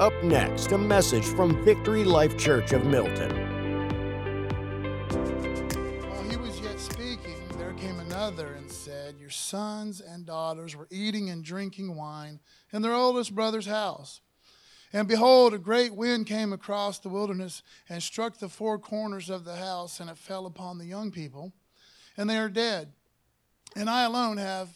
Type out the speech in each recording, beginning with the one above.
Up next, a message from Victory Life Church of Milton. While he was yet speaking, there came another and said, Your sons and daughters were eating and drinking wine in their oldest brother's house. And behold, a great wind came across the wilderness and struck the four corners of the house, and it fell upon the young people, and they are dead. And I alone have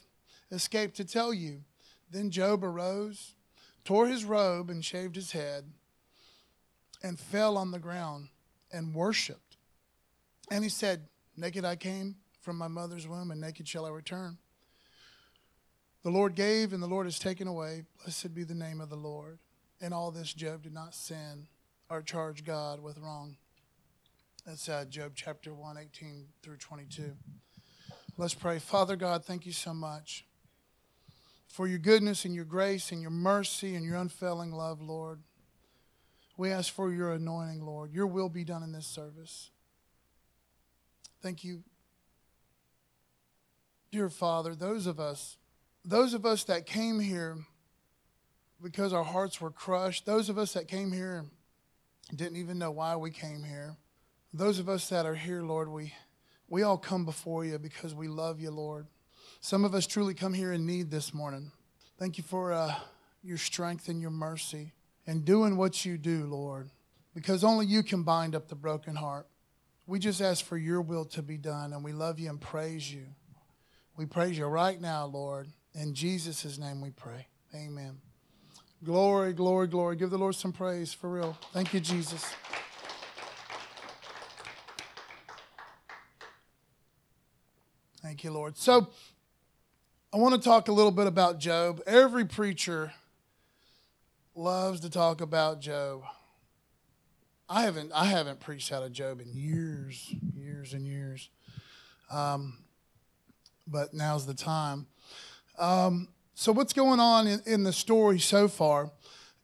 escaped to tell you. Then Job arose, tore his robe, and shaved his head, and fell on the ground and worshipped. And he said, Naked I came from my mother's womb, and naked shall I return. The Lord gave, and the Lord has taken away. Blessed be the name of the Lord. In all this, Job did not sin or charge God with wrong. That's uh, Job chapter 1, 18 through 22. Let's pray. Father God, thank you so much for your goodness and your grace and your mercy and your unfailing love, Lord. We ask for your anointing, Lord. Your will be done in this service. Thank you. Dear Father, those of us, those of us that came here because our hearts were crushed, those of us that came here and didn't even know why we came here. Those of us that are here, Lord, we we all come before you because we love you, Lord. Some of us truly come here in need this morning. Thank you for uh, your strength and your mercy and doing what you do, Lord, because only you can bind up the broken heart. We just ask for your will to be done, and we love you and praise you. We praise you right now, Lord. In Jesus' name we pray. Amen. Glory, glory, glory. Give the Lord some praise for real. Thank you, Jesus. Thank you, Lord. So, I want to talk a little bit about Job. Every preacher loves to talk about Job. I haven't, I haven't preached out of Job in years, years and years. Um, but now's the time. Um, so, what's going on in, in, the story so far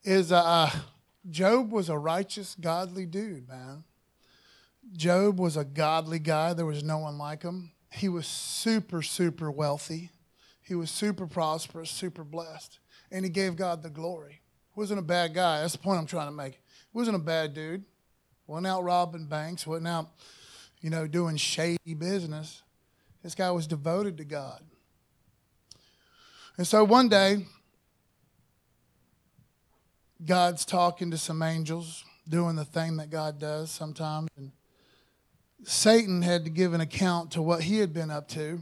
is uh, Job was a righteous, godly dude, man. Job was a godly guy. There was no one like him. He was super, super wealthy. He was super prosperous, super blessed. And he gave God the glory. Wasn't a bad guy. That's the point I'm trying to make. Wasn't a bad dude. Wasn't out robbing banks. Wasn't out, you know, doing shady business. This guy was devoted to God. And so one day, God's talking to some angels, doing the thing that God does sometimes. And Satan had to give an account to what he had been up to.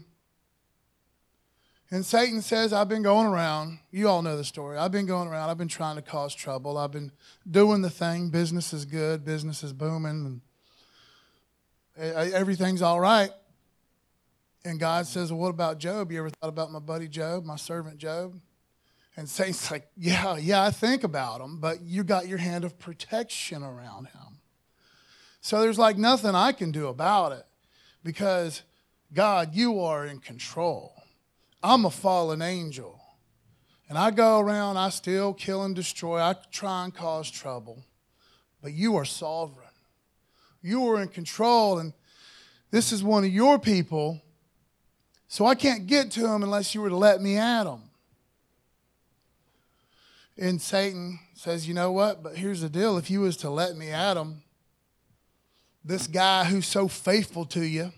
And Satan says, I've been going around. You all know the story. I've been going around. I've been trying to cause trouble. I've been doing the thing. Business is good. Business is booming. And everything's all right. And God says, Well, what about Job? You ever thought about my buddy Job, my servant Job? And Satan's like, Yeah, yeah, I think about him, but you got your hand of protection around him. So there's like nothing I can do about it because God, you are in control. I'm a fallen angel. And I go around, I still kill and destroy, I try and cause trouble. But you are sovereign. You are in control, and this is one of your people. So I can't get to him unless you were to let me at him. And Satan says, You know what? But here's the deal if you was to let me at him, this guy who's so faithful to you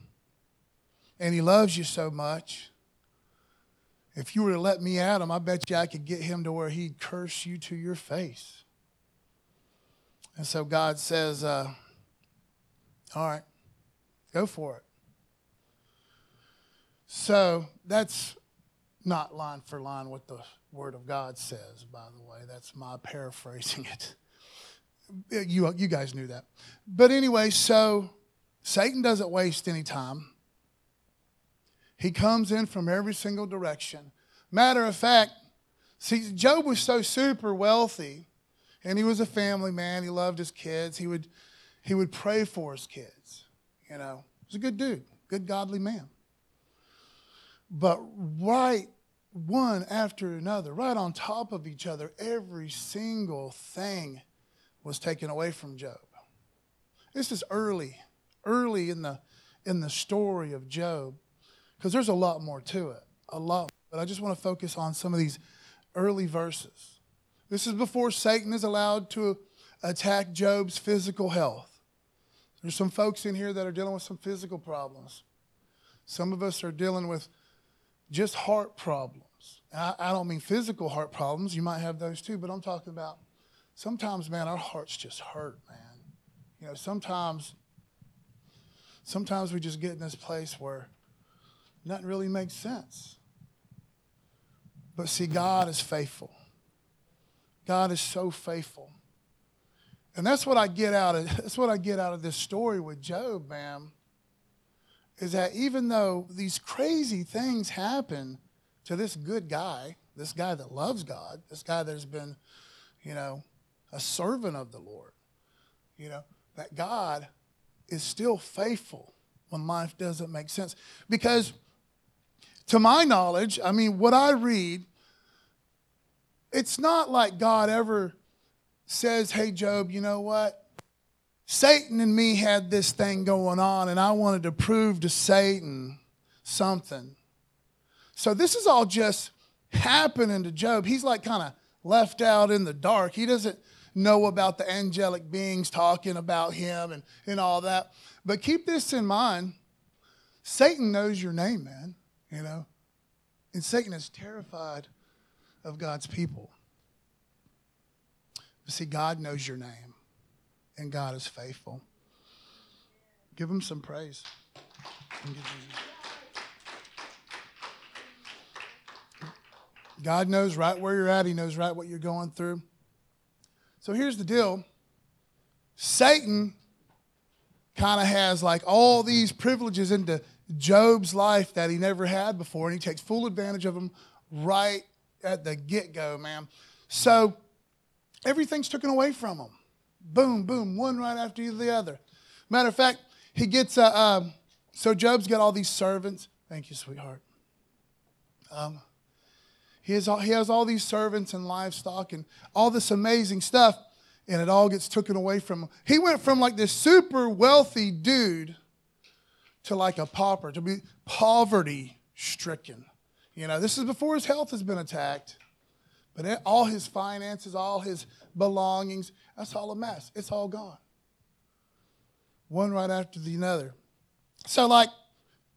and he loves you so much, if you were to let me at him, I bet you I could get him to where he'd curse you to your face. And so God says, uh, All right, go for it. So that's not line for line what the Word of God says, by the way. That's my paraphrasing it. You, you guys knew that. But anyway, so Satan doesn't waste any time. He comes in from every single direction. Matter of fact, see, Job was so super wealthy, and he was a family man. He loved his kids. He would, he would pray for his kids. You know, he was a good dude, good godly man. But right one after another, right on top of each other, every single thing was taken away from Job. This is early, early in the in the story of Job, because there's a lot more to it, a lot. But I just want to focus on some of these early verses. This is before Satan is allowed to attack Job's physical health. There's some folks in here that are dealing with some physical problems. Some of us are dealing with just heart problems. I, I don't mean physical heart problems. You might have those too, but I'm talking about sometimes, man, our hearts just hurt, man. You know, sometimes, sometimes we just get in this place where nothing really makes sense. But see, God is faithful. God is so faithful. And that's what I get out of that's what I get out of this story with Job, man. Is that even though these crazy things happen to this good guy, this guy that loves God, this guy that has been, you know, a servant of the Lord, you know, that God is still faithful when life doesn't make sense. Because to my knowledge, I mean, what I read, it's not like God ever says, Hey, Job, you know what? Satan and me had this thing going on, and I wanted to prove to Satan something. So this is all just happening to Job. He's like kind of left out in the dark. He doesn't know about the angelic beings talking about him and, and all that. But keep this in mind Satan knows your name, man, you know. And Satan is terrified of God's people. But see, God knows your name, and God is faithful. Give him some praise. God knows right where you're at. He knows right what you're going through. So here's the deal Satan kind of has like all these privileges into Job's life that he never had before, and he takes full advantage of them right at the get go, man. So everything's taken away from him. Boom, boom, one right after the other. Matter of fact, he gets a. Uh, so Job's got all these servants. Thank you, sweetheart. Um, he has, all, he has all these servants and livestock and all this amazing stuff, and it all gets taken away from him. He went from like this super wealthy dude to like a pauper, to be poverty stricken. You know, this is before his health has been attacked. But all his finances, all his belongings, that's all a mess. It's all gone. One right after the other. So, like,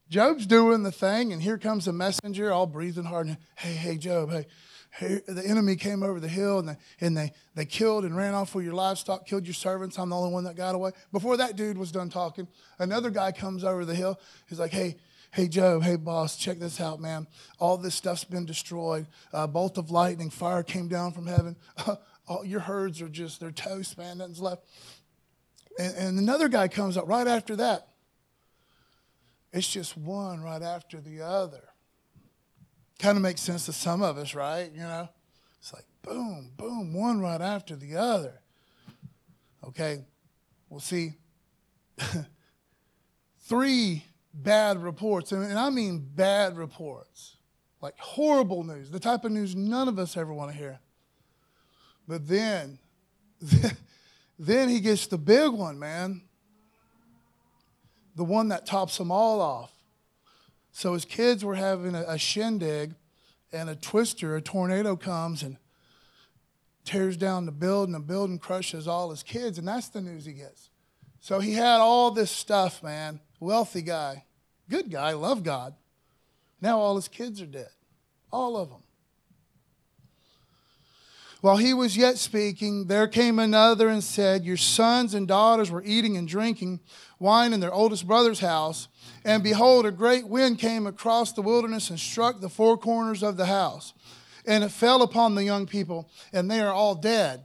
Job's doing the thing, and here comes a messenger, all breathing hard. And, hey, hey, Job, hey, hey, the enemy came over the hill and, they, and they, they killed and ran off with your livestock, killed your servants. I'm the only one that got away. Before that dude was done talking, another guy comes over the hill. He's like, hey, hey, Job, hey, boss, check this out, man. All this stuff's been destroyed. A bolt of lightning, fire came down from heaven. all your herds are just, they're toast, man. Nothing's left. And, and another guy comes up right after that. It's just one right after the other. Kind of makes sense to some of us, right? You know? It's like boom, boom, one right after the other. Okay? Well, see, three bad reports, and I mean bad reports, like horrible news, the type of news none of us ever want to hear. But then, then he gets the big one, man the one that tops them all off. So his kids were having a, a shindig, and a twister, a tornado comes and tears down the building. The building crushes all his kids, and that's the news he gets. So he had all this stuff, man. Wealthy guy, good guy, love God. Now all his kids are dead, all of them. While he was yet speaking, there came another and said, Your sons and daughters were eating and drinking wine in their oldest brother's house. And behold, a great wind came across the wilderness and struck the four corners of the house. And it fell upon the young people, and they are all dead.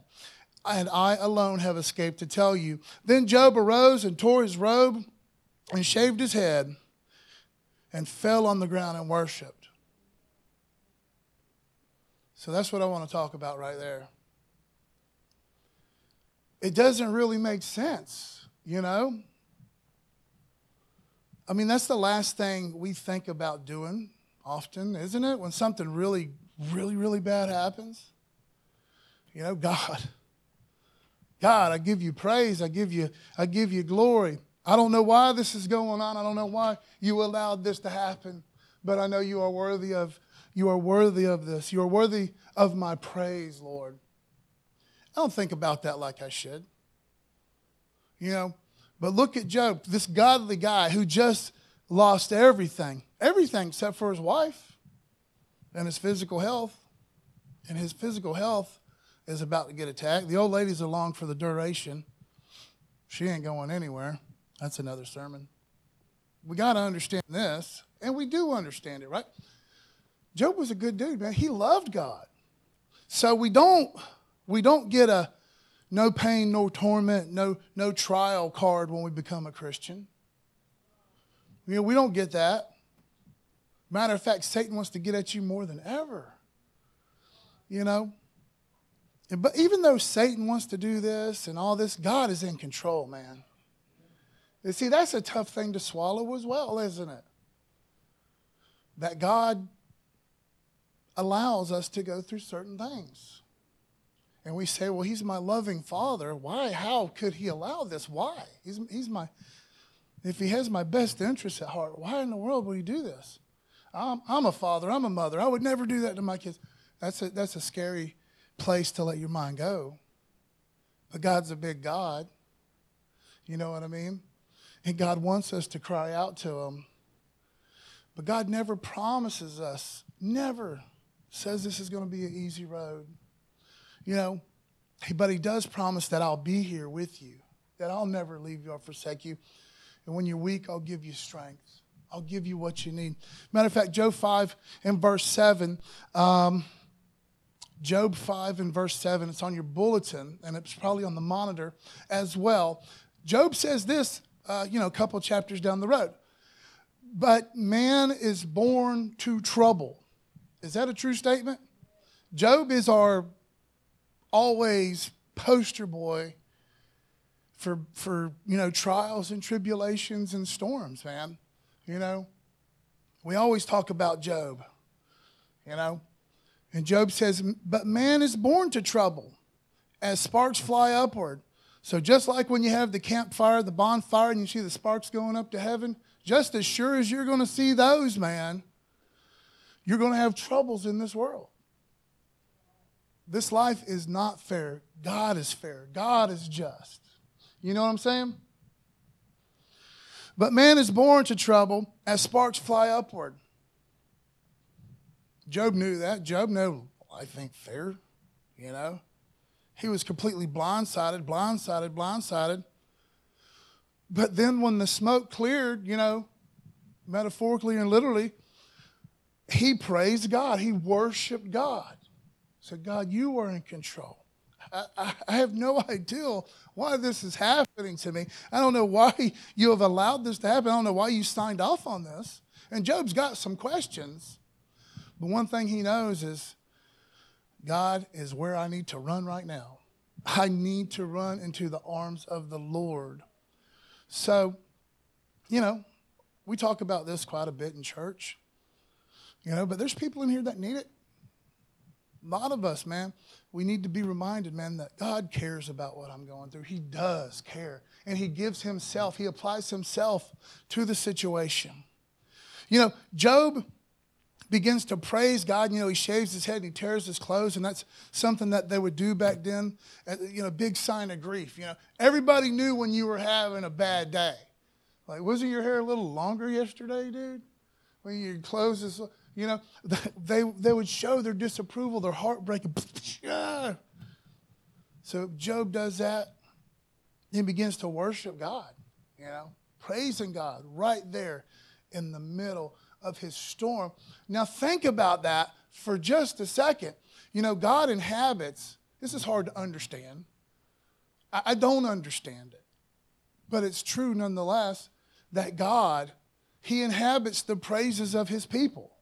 And I alone have escaped to tell you. Then Job arose and tore his robe and shaved his head and fell on the ground and worshiped. So that's what I want to talk about right there. It doesn't really make sense, you know? I mean, that's the last thing we think about doing often, isn't it? When something really, really, really bad happens. You know, God. God, I give you praise. I give you, I give you glory. I don't know why this is going on. I don't know why you allowed this to happen, but I know you are worthy of you are worthy of this. You are worthy of my praise, Lord. I don't think about that like I should. You know, but look at Job, this godly guy who just lost everything, everything except for his wife and his physical health. And his physical health is about to get attacked. The old lady's along for the duration. She ain't going anywhere. That's another sermon. We got to understand this, and we do understand it, right? Job was a good dude, man. He loved God. So we don't we don't get a no pain, no torment, no no trial card when we become a Christian. You know, we don't get that. Matter of fact, Satan wants to get at you more than ever. You know? But even though Satan wants to do this and all this, God is in control, man. You see, that's a tough thing to swallow as well, isn't it? That God allows us to go through certain things. And we say, well, he's my loving father. Why? How could he allow this? Why? He's, he's my, if he has my best interests at heart, why in the world would he do this? I'm, I'm a father, I'm a mother. I would never do that to my kids. That's a, that's a scary place to let your mind go. But God's a big God. You know what I mean? And God wants us to cry out to Him. But God never promises us, never says this is going to be an easy road. You know, but He does promise that I'll be here with you, that I'll never leave you or forsake you. And when you're weak, I'll give you strength. I'll give you what you need. Matter of fact, Job 5 and verse 7. Um, Job 5 and verse 7. It's on your bulletin, and it's probably on the monitor as well. Job says this, uh, you know, a couple chapters down the road. But man is born to trouble. Is that a true statement? Job is our always poster boy for, for you know, trials and tribulations and storms, man. You know, we always talk about Job, you know. And Job says, But man is born to trouble as sparks fly upward. So, just like when you have the campfire, the bonfire, and you see the sparks going up to heaven, just as sure as you're going to see those, man, you're going to have troubles in this world. This life is not fair. God is fair. God is just. You know what I'm saying? But man is born to trouble as sparks fly upward. Job knew that. Job knew life ain't fair, you know. He was completely blindsided, blindsided, blindsided. But then when the smoke cleared, you know, metaphorically and literally, he praised God. He worshiped God. Said, God, you are in control. I, I, have no idea why this is happening to me. I don't know why you have allowed this to happen. I don't know why you signed off on this. And Job's got some questions. But one thing he knows is God is where I need to run right now. I need to run into the arms of the Lord. So, you know, we talk about this quite a bit in church, you know, but there's people in here that need it. A lot of us, man, we need to be reminded, man, that God cares about what I'm going through. He does care. And He gives Himself, He applies Himself to the situation. You know, Job begins to praise God. You know, he shaves his head and he tears his clothes, and that's something that they would do back then. Uh, you know, big sign of grief. You know, everybody knew when you were having a bad day. Like, wasn't your hair a little longer yesterday, dude? When your clothes is, you know, they they would show their disapproval, their heartbreak. So Job does that. He begins to worship God. You know, praising God right there in the middle of his storm. Now, think about that for just a second. You know, God inhabits, this is hard to understand. I, I don't understand it, but it's true nonetheless that God, He inhabits the praises of His people.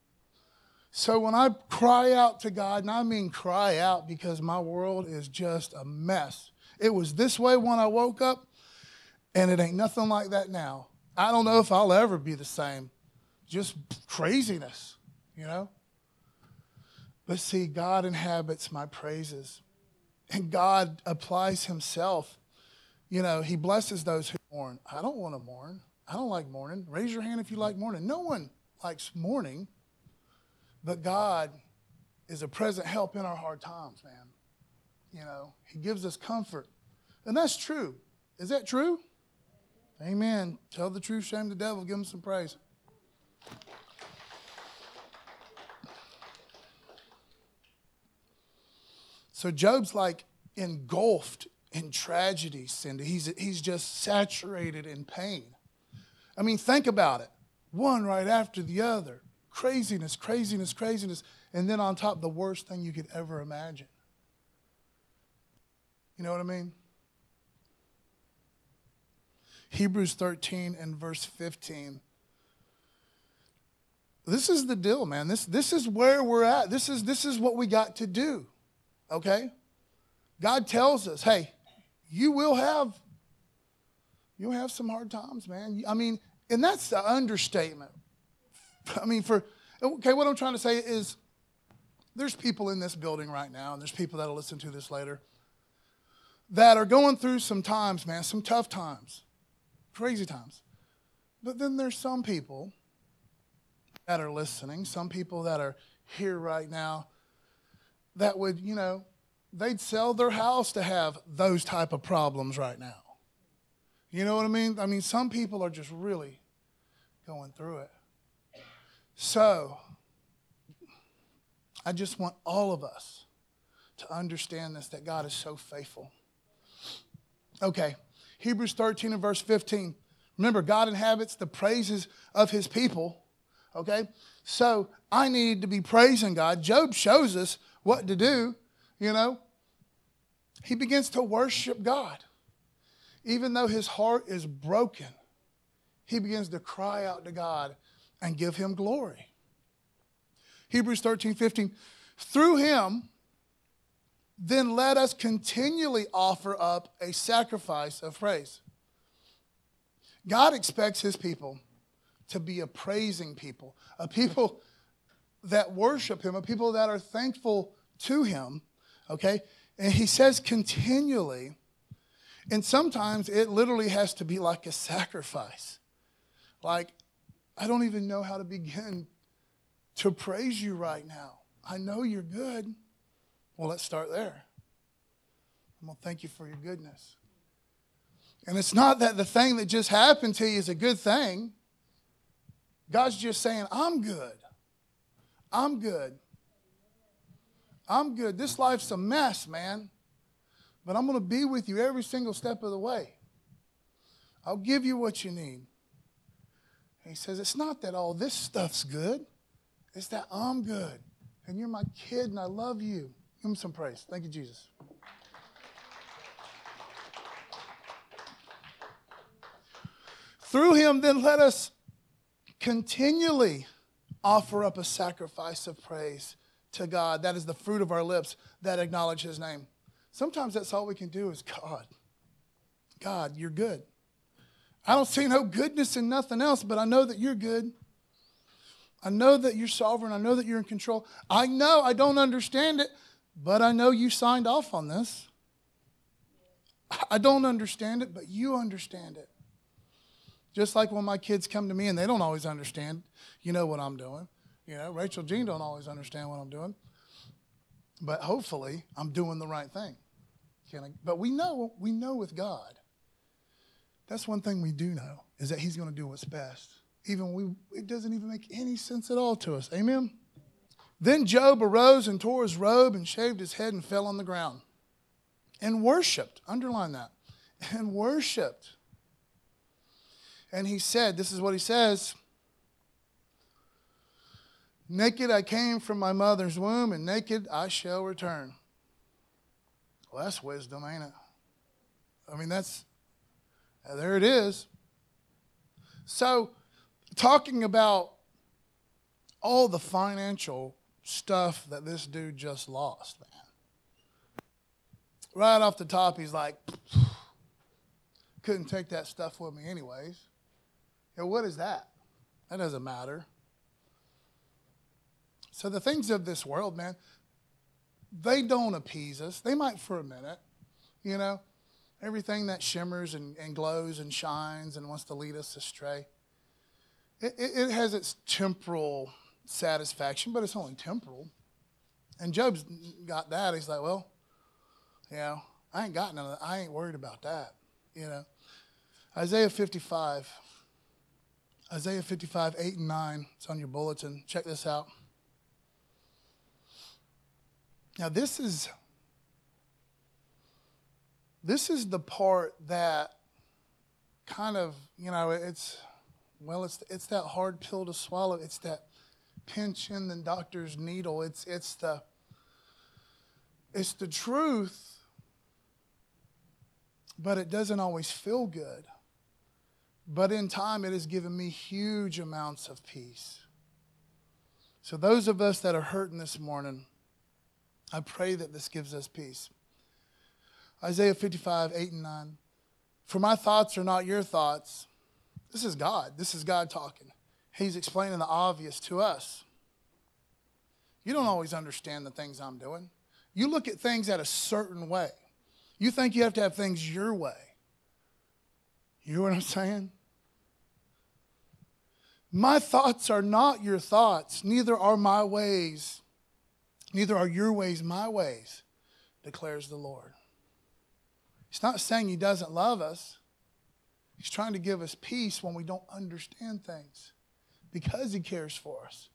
So when I cry out to God, and I mean cry out because my world is just a mess. It was this way when I woke up, and it ain't nothing like that now. I don't know if I'll ever be the same just craziness, you know? But see, God inhabits my praises. And God applies Himself. You know, He blesses those who mourn. I don't want to mourn. I don't like mourning. Raise your hand if you like mourning. No one likes mourning. But God is a present help in our hard times, man. you know, He gives us comfort. And that's true. Is that true? Amen. Tell the truth, shame the devil, give him some praise. So Job's like engulfed in tragedy, Cindy. He's, he's just saturated in pain. I mean, think about it one right after the other craziness, craziness, craziness. And then on top, the worst thing you could ever imagine. You know what I mean? Hebrews 13 and verse 15. This is the deal, man. This, this is where we're at. This is, this is what we got to do. Okay? God tells us, hey, you will have you'll have some hard times, man. I mean, and that's the understatement. I mean, for okay, what I'm trying to say is there's people in this building right now, and there's people that'll listen to this later that are going through some times, man, some tough times, crazy times. But then there's some people that are listening, some people that are here right now that would, you know, they'd sell their house to have those type of problems right now. You know what I mean? I mean, some people are just really going through it. So, I just want all of us to understand this that God is so faithful. Okay, Hebrews 13 and verse 15. Remember, God inhabits the praises of his people. Okay, so I need to be praising God. Job shows us what to do, you know he begins to worship God. Even though his heart is broken, he begins to cry out to God and give him glory. Hebrews 13, 15. Through him, then let us continually offer up a sacrifice of praise. God expects his people to be a praising people, a people that worship him, a people that are thankful to him. Okay? And he says continually. And sometimes it literally has to be like a sacrifice. Like, I don't even know how to begin to praise you right now. I know you're good. Well, let's start there. I'm going to thank you for your goodness. And it's not that the thing that just happened to you is a good thing. God's just saying, I'm good. I'm good. I'm good. This life's a mess, man. But I'm going to be with you every single step of the way. I'll give you what you need. And he says, It's not that all this stuff's good, it's that I'm good. And you're my kid and I love you. Give him some praise. Thank you, Jesus. Through him, then let us continually offer up a sacrifice of praise to God. That is the fruit of our lips that acknowledge His name. Sometimes that's all we can do is God. God, you're good. I don't see no goodness in nothing else, but I know that you're good. I know that you're sovereign. I know that you're in control. I know I don't understand it, but I know you signed off on this. I don't understand it, but you understand it. Just like when my kids come to me and they don't always understand, you know what I'm doing. You know, Rachel Jean don't always understand what I'm doing, but hopefully I'm doing the right thing. I, but we know, we know with God. That's one thing we do know is that He's going to do what's best, even we, it doesn't even make any sense at all to us. Amen. Then Job arose and tore his robe and shaved his head and fell on the ground and worshipped. Underline that. And worshipped. And he said, This is what he says Naked I came from my mother's womb, and naked I shall return. Well, that's wisdom, ain't it? I mean, that's, there it is. So, talking about all the financial stuff that this dude just lost, man. Right off the top, he's like, couldn't take that stuff with me, anyways. Know, what is that? That doesn't matter. So the things of this world, man, they don't appease us. They might for a minute, you know, everything that shimmers and, and glows and shines and wants to lead us astray. It, it, it has its temporal satisfaction, but it's only temporal. And Job's got that. He's like, well, You know, I ain't got none of that. I ain't worried about that. You know, Isaiah 55. Isaiah 55, 8 and 9. It's on your bulletin. Check this out. Now, this is this is the part that kind of, you know, it's well, it's it's that hard pill to swallow. It's that pinch in the doctor's needle. It's it's the it's the truth, but it doesn't always feel good. But in time, it has given me huge amounts of peace. So, those of us that are hurting this morning, I pray that this gives us peace. Isaiah 55, 8 and 9. For my thoughts are not your thoughts. This is God. This is God talking. He's explaining the obvious to us. You don't always understand the things I'm doing. You look at things at a certain way. You think you have to have things your way. You know what I'm saying? My thoughts are not your thoughts, neither are my ways, neither are your ways my ways, declares the Lord. He's not saying he doesn't love us. He's trying to give us peace when we don't understand things because he cares for us.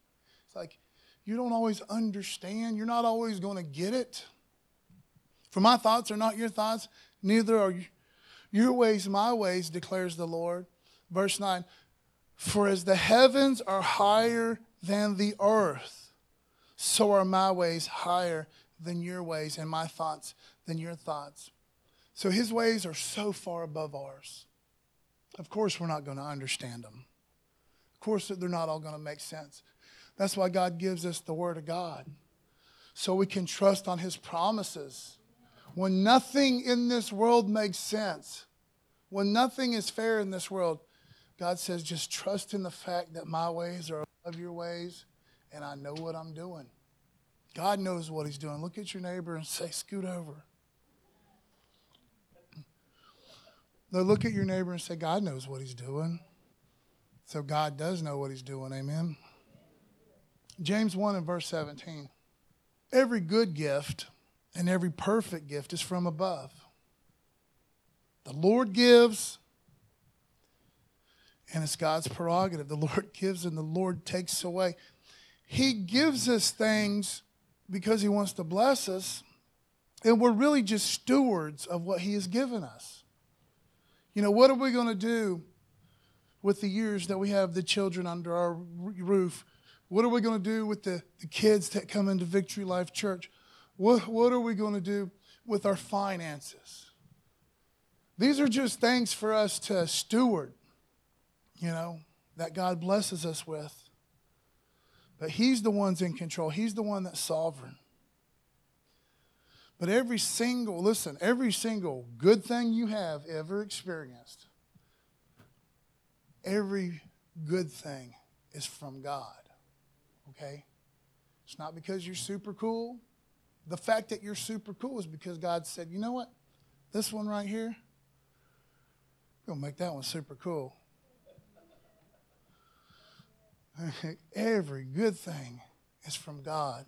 It's like you don't always understand, you're not always going to get it. For my thoughts are not your thoughts, neither are your ways my ways, declares the Lord. Verse 9 For as the heavens are higher than the earth, so are my ways higher than your ways, and my thoughts than your thoughts. So his ways are so far above ours. Of course, we're not going to understand them. Of course, they're not all going to make sense. That's why God gives us the Word of God, so we can trust on His promises. When nothing in this world makes sense, when nothing is fair in this world, God says, just trust in the fact that my ways are above your ways, and I know what I'm doing. God knows what He's doing. Look at your neighbor and say, scoot over. Look at your neighbor and say, God knows what he's doing. So God does know what he's doing. Amen. James 1 and verse 17. Every good gift and every perfect gift is from above. The Lord gives, and it's God's prerogative. The Lord gives and the Lord takes away. He gives us things because He wants to bless us, and we're really just stewards of what He has given us. You know, what are we going to do with the years that we have the children under our roof? What are we going to do with the, the kids that come into Victory Life Church? What, what are we going to do with our finances? These are just things for us to steward, you know, that God blesses us with. But He's the one's in control, He's the one that's sovereign. But every single, listen, every single good thing you have ever experienced, every good thing is from God. Okay? It's not because you're super cool. The fact that you're super cool is because God said, you know what? This one right here, we're going to make that one super cool. Every good thing is from God.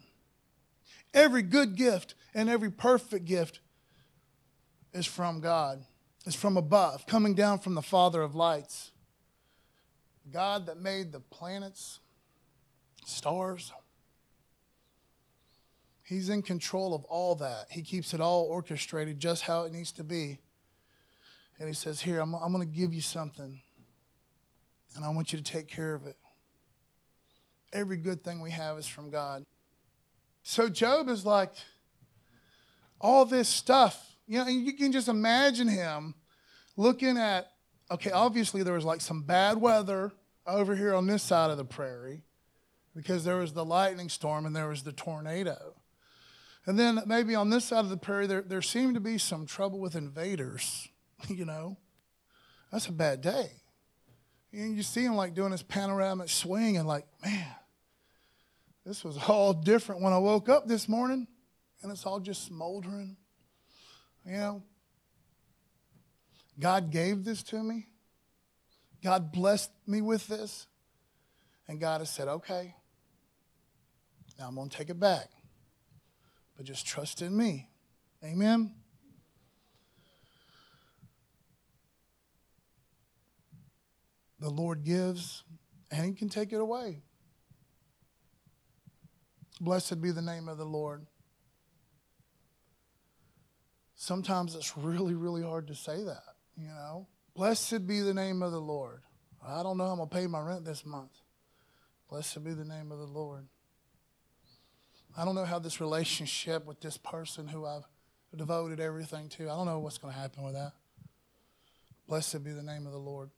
Every good gift and every perfect gift is from God, is from above, coming down from the Father of lights. God that made the planets, stars. He's in control of all that. He keeps it all orchestrated just how it needs to be. And He says, Here, I'm, I'm going to give you something, and I want you to take care of it. Every good thing we have is from God. So Job is like, all this stuff. You know, and you can just imagine him looking at, okay, obviously there was like some bad weather over here on this side of the prairie because there was the lightning storm and there was the tornado. And then maybe on this side of the prairie, there, there seemed to be some trouble with invaders, you know. That's a bad day. And you see him like doing this panoramic swing and like, man, this was all different when I woke up this morning, and it's all just smoldering. You know, God gave this to me. God blessed me with this. And God has said, okay, now I'm going to take it back. But just trust in me. Amen. The Lord gives, and He can take it away. Blessed be the name of the Lord. Sometimes it's really, really hard to say that, you know. Blessed be the name of the Lord. I don't know how I'm going to pay my rent this month. Blessed be the name of the Lord. I don't know how this relationship with this person who I've devoted everything to, I don't know what's going to happen with that. Blessed be the name of the Lord.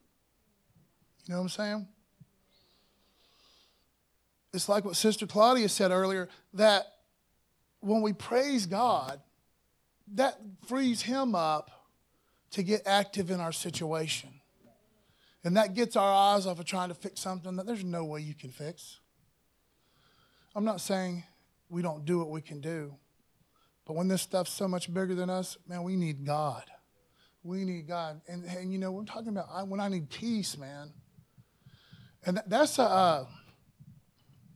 You know what I'm saying? It's like what Sister Claudia said earlier that when we praise God, that frees Him up to get active in our situation. And that gets our eyes off of trying to fix something that there's no way you can fix. I'm not saying we don't do what we can do, but when this stuff's so much bigger than us, man, we need God. We need God. And, and you know, we're talking about I, when I need peace, man. And that, that's a. Uh,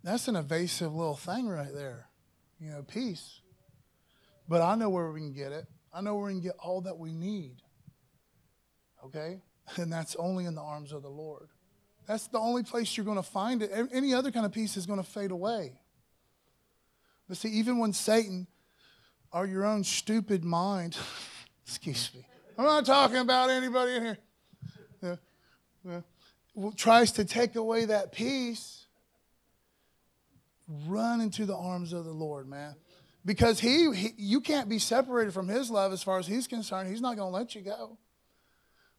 that's an evasive little thing right there. You know, peace. But I know where we can get it. I know where we can get all that we need. Okay? And that's only in the arms of the Lord. That's the only place you're going to find it. Any other kind of peace is going to fade away. But see, even when Satan or your own stupid mind, excuse me, I'm not talking about anybody in here, yeah, yeah, tries to take away that peace, run into the arms of the Lord, man. Because he, he you can't be separated from his love as far as he's concerned. He's not going to let you go.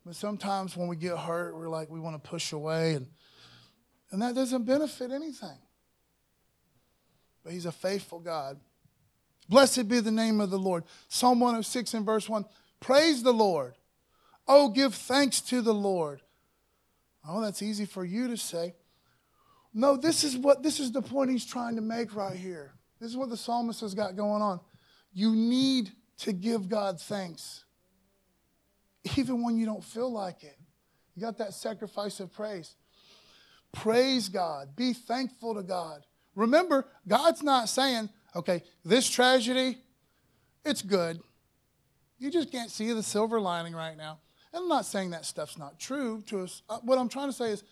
But sometimes when we get hurt, we're like, we want to push away, and, and that doesn't benefit anything. But he's a faithful God. Blessed be the name of the Lord. Psalm 106 and verse 1 Praise the Lord. Oh, give thanks to the Lord. Oh, that's easy for you to say. No, this is what this is the point he's trying to make right here. This is what the psalmist has got going on. You need to give God thanks. Even when you don't feel like it. You got that sacrifice of praise. Praise God. Be thankful to God. Remember, God's not saying, okay, this tragedy, it's good. You just can't see the silver lining right now. And I'm not saying that stuff's not true to us. Uh, what I'm trying to say is,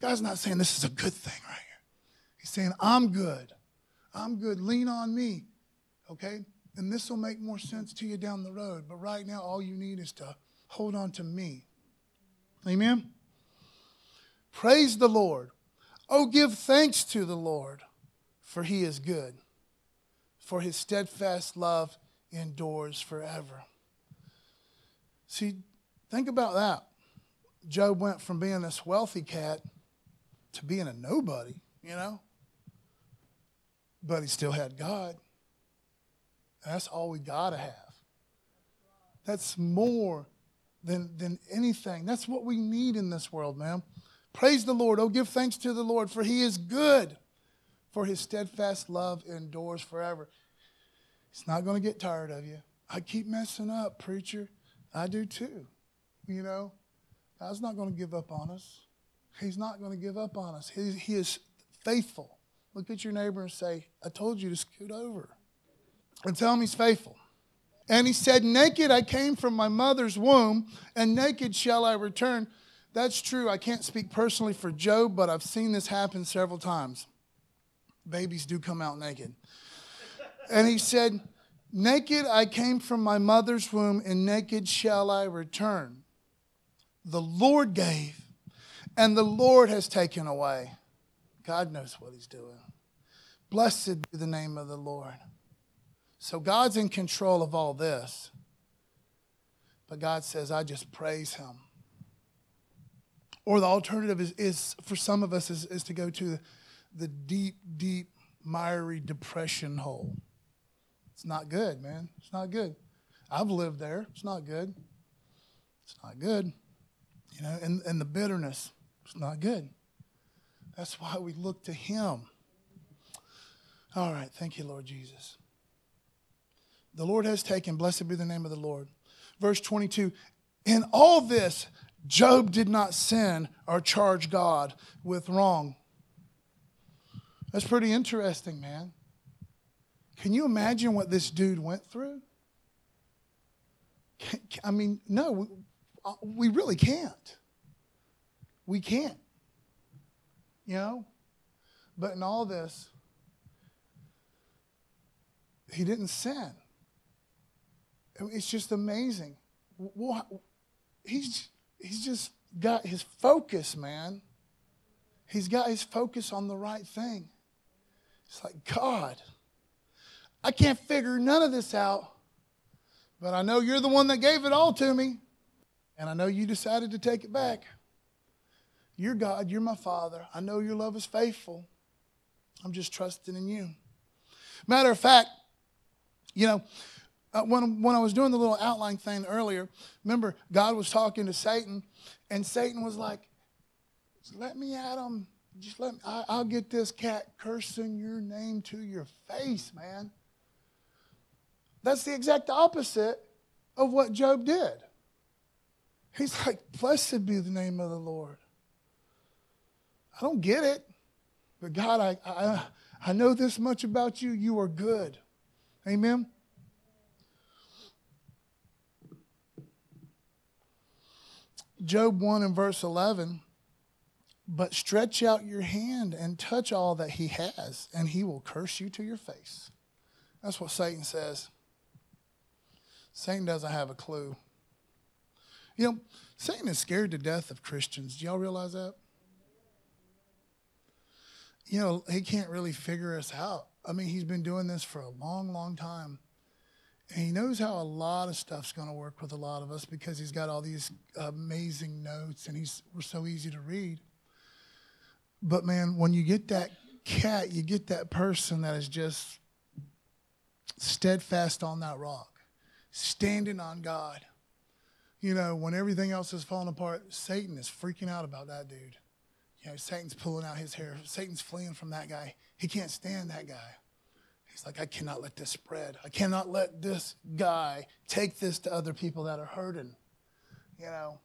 God's not saying this is a good thing right here. He's saying, I'm good. I'm good. Lean on me. Okay? And this will make more sense to you down the road. But right now, all you need is to hold on to me. Amen? Praise the Lord. Oh, give thanks to the Lord, for he is good, for his steadfast love endures forever. See, think about that. Job went from being this wealthy cat to being a nobody, you know? But he still had God. That's all we got to have. That's more than, than anything. That's what we need in this world, man. Praise the Lord. Oh, give thanks to the Lord, for he is good, for his steadfast love endures forever. He's not going to get tired of you. I keep messing up, preacher. I do too. You know, God's not going to give up on us. He's not going to give up on us. He, he is faithful. Look at your neighbor and say, I told you to scoot over. And tell him he's faithful. And he said, Naked I came from my mother's womb, and naked shall I return. That's true. I can't speak personally for Job, but I've seen this happen several times. Babies do come out naked. And he said, Naked I came from my mother's womb, and naked shall I return. The Lord gave, and the Lord has taken away. God knows what He's doing. Blessed be the name of the Lord. So God's in control of all this. But God says, I just praise Him. Or the alternative is, is for some of us is, is to go to the deep, deep, miry depression hole. It's not good, man. It's not good. I've lived there. It's not good. It's not good. You know, and, and the bitterness, it's not good. That's why we look to Him. All right. Thank you, Lord Jesus. The Lord has taken, blessed be the name of the Lord. Verse 22 In all this, Job did not sin or charge God with wrong. That's pretty interesting, man. Can you imagine what this dude went through? I mean, no, we uh, really can't. We can't. You know? But in all this, he didn't sin. It's just amazing. He's, he's just got his focus, man. He's got his focus on the right thing. It's like, God, I can't figure none of this out, but I know you're the one that gave it all to me, and I know you decided to take it back. You're God, you're my Father. I know your love is faithful. I'm just trusting in you. Matter of fact, you know, uh, when, when I was doing the little outline thing earlier, remember, God was talking to Satan, and Satan was like, let me at him. Just let me, I, I'll get this cat cursing your name to your face, man. That's the exact opposite of what Job did. He's like, Blessed be the name of the Lord. I don't get it, but God, I, I, I know this much about you. You are good. Amen. Job 1 and verse 11 but stretch out your hand and touch all that he has, and he will curse you to your face. That's what Satan says. Satan doesn't have a clue. You know, Satan is scared to death of Christians. Do y'all realize that? You know, he can't really figure us out. I mean, he's been doing this for a long, long time. And he knows how a lot of stuff's going to work with a lot of us because he's got all these amazing notes and he's we're so easy to read. But man, when you get that cat, you get that person that is just steadfast on that rock, standing on God. You know, when everything else is falling apart, Satan is freaking out about that dude. You know, Satan's pulling out his hair. Satan's fleeing from that guy. He can't stand that guy. He's like, I cannot let this spread. I cannot let this guy take this to other people that are hurting. You know,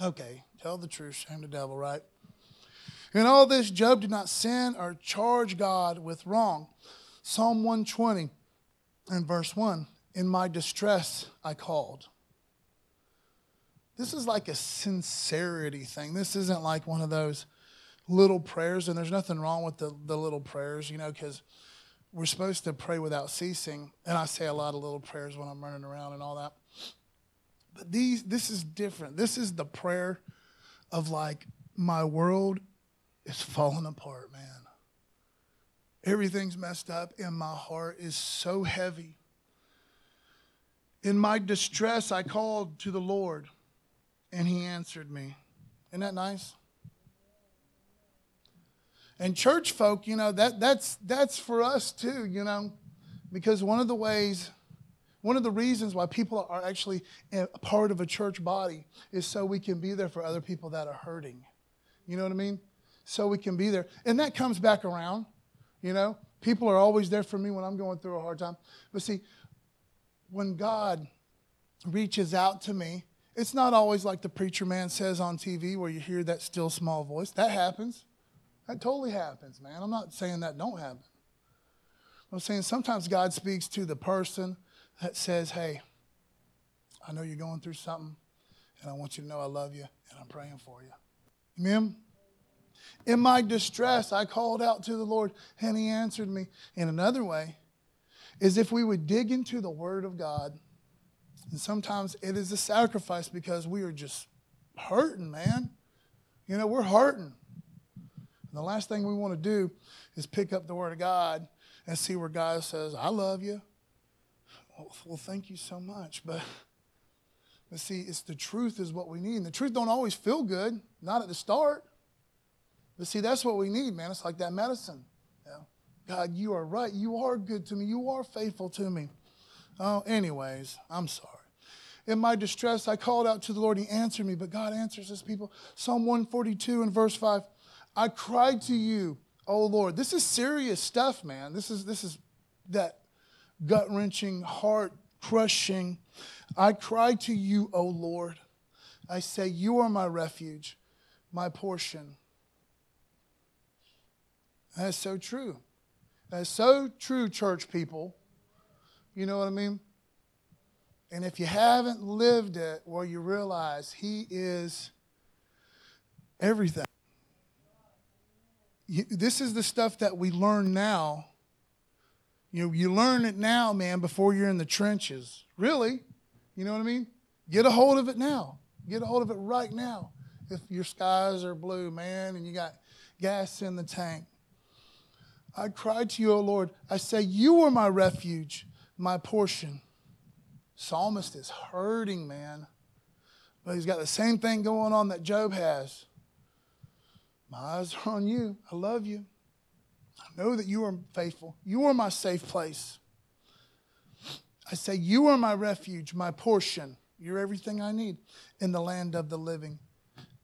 okay, tell the truth, shame the devil, right? In all this, Job did not sin or charge God with wrong. Psalm 120 and verse 1 In my distress, I called. This is like a sincerity thing. This isn't like one of those little prayers, and there's nothing wrong with the, the little prayers, you know, because we're supposed to pray without ceasing. And I say a lot of little prayers when I'm running around and all that. But these, this is different. This is the prayer of like, my world is falling apart, man. Everything's messed up, and my heart is so heavy. In my distress, I called to the Lord, and He answered me. Isn't that nice? And church folk, you know, that, that's, that's for us too, you know, because one of the ways, one of the reasons why people are actually a part of a church body is so we can be there for other people that are hurting. You know what I mean? so we can be there. And that comes back around, you know. People are always there for me when I'm going through a hard time. But see, when God reaches out to me, it's not always like the preacher man says on TV where you hear that still small voice. That happens. That totally happens, man. I'm not saying that don't happen. I'm saying sometimes God speaks to the person that says, Hey, I know you're going through something, and I want you to know I love you, and I'm praying for you. Amen? In my distress, I called out to the Lord, and He answered me. In another way, is if we would dig into the Word of God, and sometimes it is a sacrifice because we are just hurting, man. You know, we're hurting. And the last thing we want to do is pick up the Word of God and see where God says, I love you. Well, thank you so much. But, but see, it's the truth is what we need. And the truth don't always feel good, not at the start. But see, that's what we need, man. It's like that medicine. You know? God, you are right. You are good to me. You are faithful to me. Oh, anyways, I'm sorry. In my distress, I called out to the Lord. He answered me, but God answers his people. Psalm 142 and verse 5. I cried to you, O Lord. This is serious stuff, man. This is this is that gut wrenching, heart crushing. I cry to you, O Lord. I say, You are my refuge, my portion. That's so true. That's so true, church people. You know what I mean? And if you haven't lived it, well, you realize He is everything. This is the stuff that we learn now. You know, you learn it now, man, before you're in the trenches. Really? You know what I mean? Get a hold of it now. Get a hold of it right now. If your skies are blue, man, and you got gas in the tank. I cried to you, O Lord. I say, You are my refuge, my portion. Psalmist is hurting, man. But he's got the same thing going on that Job has. My eyes are on you. I love you. I know that you are faithful. You are my safe place. I say, You are my refuge, my portion. You're everything I need in the land of the living.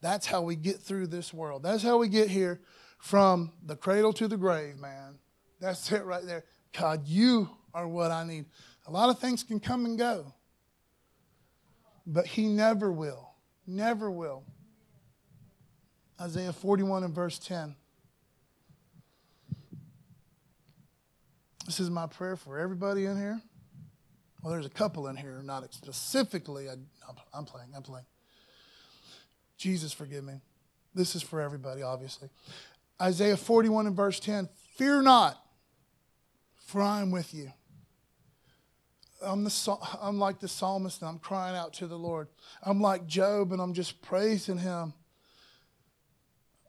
That's how we get through this world. That's how we get here from the cradle to the grave, man. That's it right there. God, you are what I need. A lot of things can come and go, but He never will. Never will. Isaiah 41 and verse 10. This is my prayer for everybody in here. Well, there's a couple in here, not specifically. I, am playing, I'm playing. Jesus, forgive me. This is for everybody, obviously. Isaiah 41 and verse 10 Fear not, for I am with you. I'm, the, I'm like the psalmist and I'm crying out to the Lord. I'm like Job and I'm just praising him.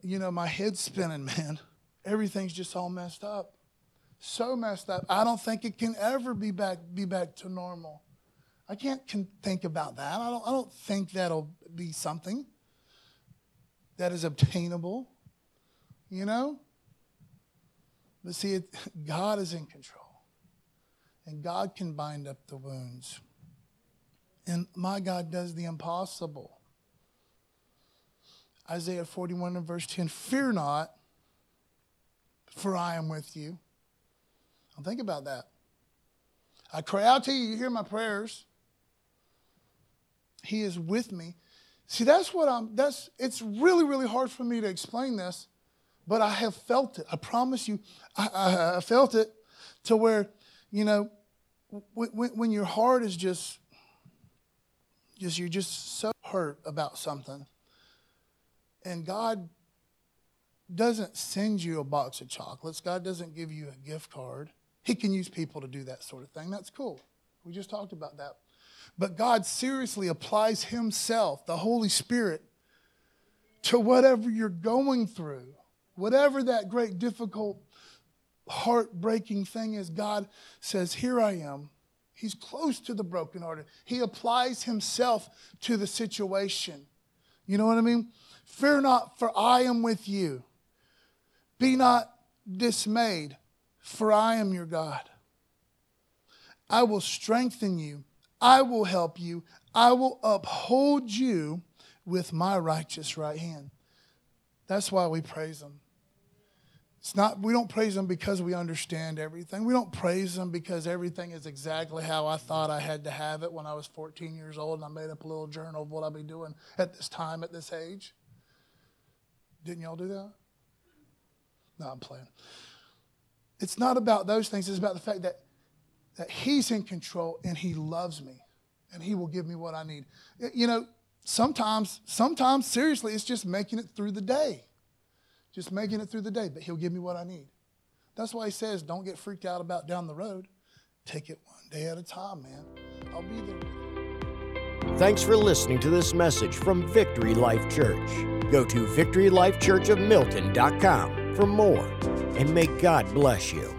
You know, my head's spinning, man. Everything's just all messed up. So messed up. I don't think it can ever be back, be back to normal. I can't think about that. I don't, I don't think that'll be something that is obtainable, you know? But see, it, God is in control and God can bind up the wounds. And my God does the impossible. Isaiah 41 and verse 10 Fear not, for I am with you. Now think about that. I cry out to you, you hear my prayers. He is with me. See, that's what I'm, that's, it's really, really hard for me to explain this, but I have felt it. I promise you, I, I, I felt it to where you know, when, when your heart is just, just, you're just so hurt about something, and God doesn't send you a box of chocolates, God doesn't give you a gift card. He can use people to do that sort of thing. That's cool. We just talked about that. But God seriously applies Himself, the Holy Spirit, to whatever you're going through, whatever that great, difficult heartbreaking thing is God says, Here I am. He's close to the brokenhearted. He applies himself to the situation. You know what I mean? Fear not, for I am with you. Be not dismayed, for I am your God. I will strengthen you. I will help you. I will uphold you with my righteous right hand. That's why we praise him. It's not, we don't praise Him because we understand everything. We don't praise Him because everything is exactly how I thought I had to have it when I was 14 years old and I made up a little journal of what I'll be doing at this time, at this age. Didn't y'all do that? No, I'm playing. It's not about those things. It's about the fact that, that He's in control and He loves me and He will give me what I need. You know, sometimes, sometimes, seriously, it's just making it through the day just making it through the day, but He'll give me what I need. That's why He says, don't get freaked out about down the road. Take it one day at a time, man. I'll be there. Thanks for listening to this message from Victory Life Church. Go to victorylifechurchofmilton.com for more, and may God bless you.